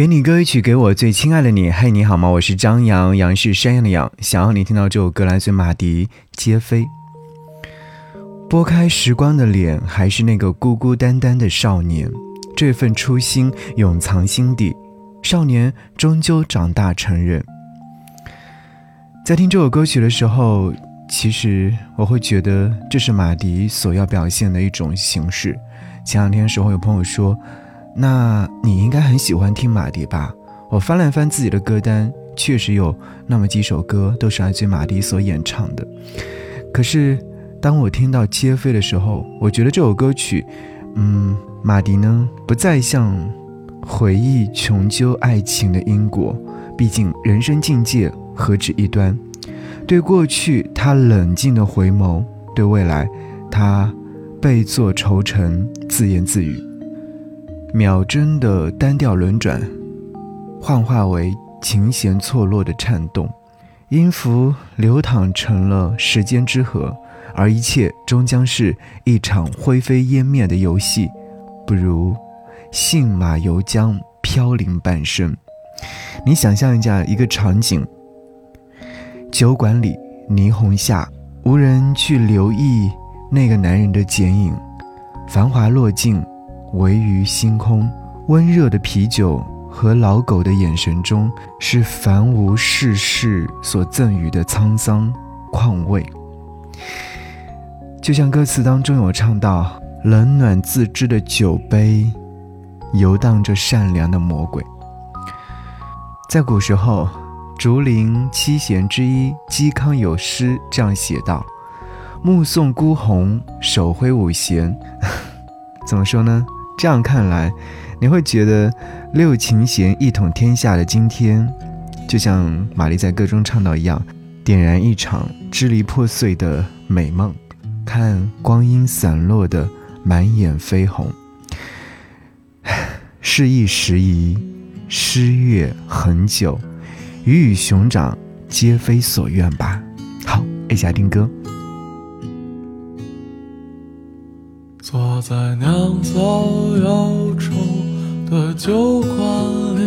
给你歌曲，给我最亲爱的你。嘿，你好吗？我是张扬，杨是山羊的羊。想要你听到这首歌，来自马迪《皆飞》。拨开时光的脸，还是那个孤孤单单的少年，这份初心永藏心底。少年终究长大成人。在听这首歌曲的时候，其实我会觉得这是马迪所要表现的一种形式。前两天时候，有朋友说。那你应该很喜欢听马迪吧？我翻了翻自己的歌单，确实有那么几首歌都是来自于马迪所演唱的。可是当我听到《皆飞》的时候，我觉得这首歌曲，嗯，马迪呢不再像回忆穷究爱情的因果，毕竟人生境界何止一端。对过去他冷静的回眸，对未来他背坐愁城，自言自语。秒针的单调轮转，幻化为琴弦错落的颤动，音符流淌成了时间之河，而一切终将是一场灰飞烟灭的游戏。不如信马由缰，飘零半生。你想象一下一个场景：酒馆里，霓虹下，无人去留意那个男人的剪影，繁华落尽。唯于星空，温热的啤酒和老狗的眼神中，是凡无世事所赠予的沧桑况味。就像歌词当中有唱到：“冷暖自知的酒杯，游荡着善良的魔鬼。”在古时候，竹林七贤之一嵇康有诗这样写道：“目送孤鸿，手挥五弦。” 怎么说呢？这样看来，你会觉得六琴弦一统天下的今天，就像玛丽在歌中唱到一样，点燃一场支离破碎的美梦，看光阴散落的满眼绯红。是一时移，诗月恒久，鱼与熊掌皆非所愿吧。好，一起来听歌。坐在酿造忧愁的酒馆里，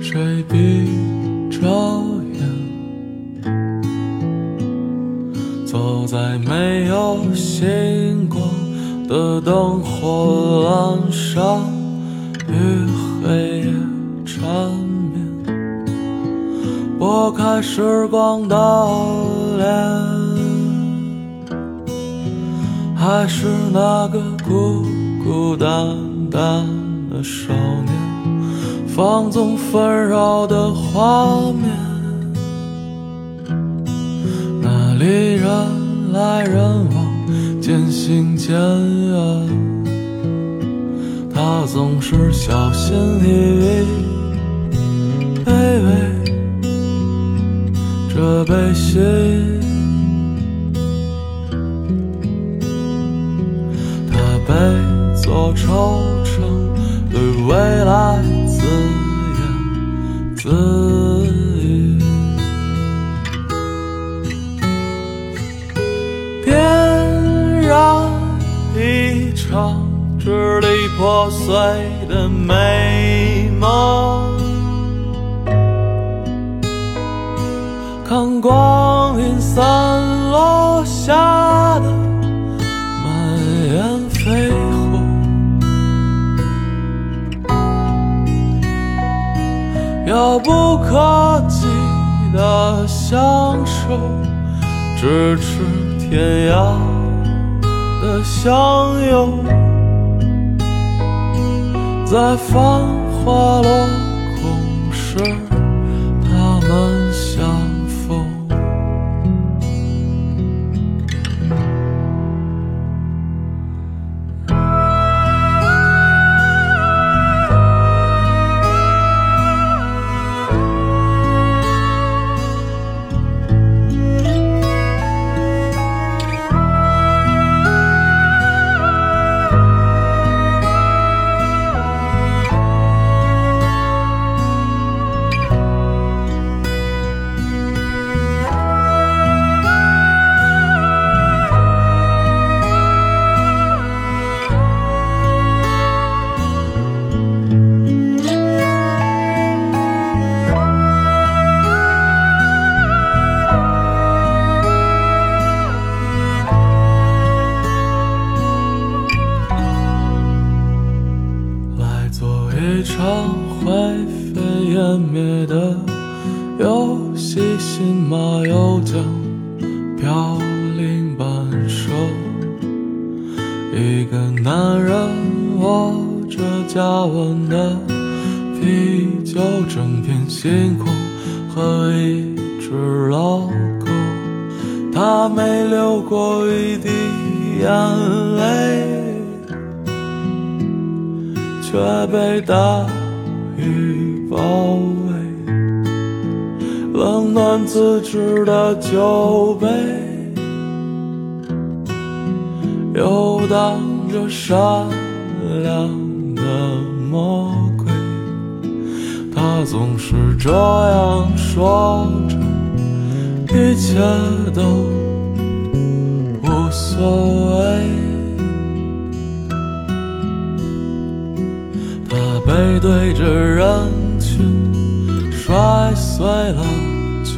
谁闭着眼？走在没有星光的灯火阑珊，与黑夜缠绵，拨开时光的脸。还是那个孤孤单单的少年，放纵纷扰的画面，那里人来人往，渐行渐远。他总是小心翼翼，卑微这悲喜。每座愁城，对未来自言自语，点燃一场支离破碎的美梦，看光阴散落下遥不可及的相守，咫尺天涯的相拥，在繁华落空时，他们一个男人握着加温的啤酒，整片星空和一只老狗，他没流过一滴眼泪。却被大雨包围，冷暖自知的酒杯，游荡着善良的魔鬼。他总是这样说着，一切都无所谓。他背对着人群，摔碎了酒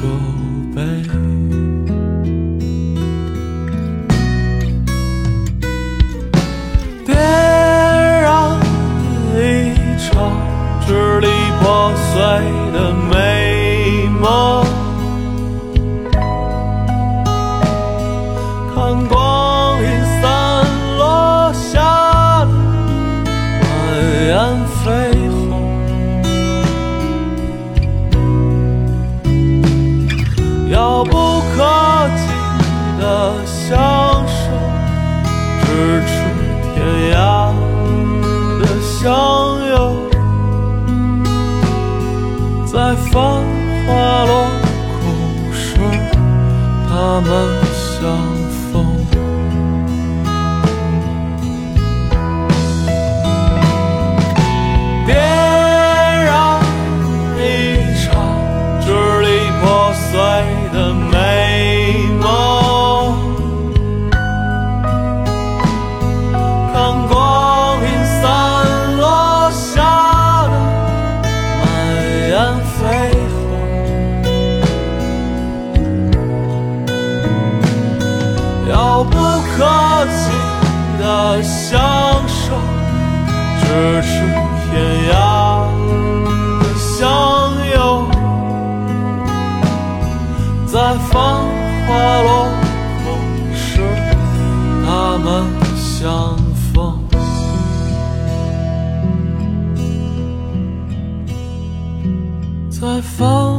他在放。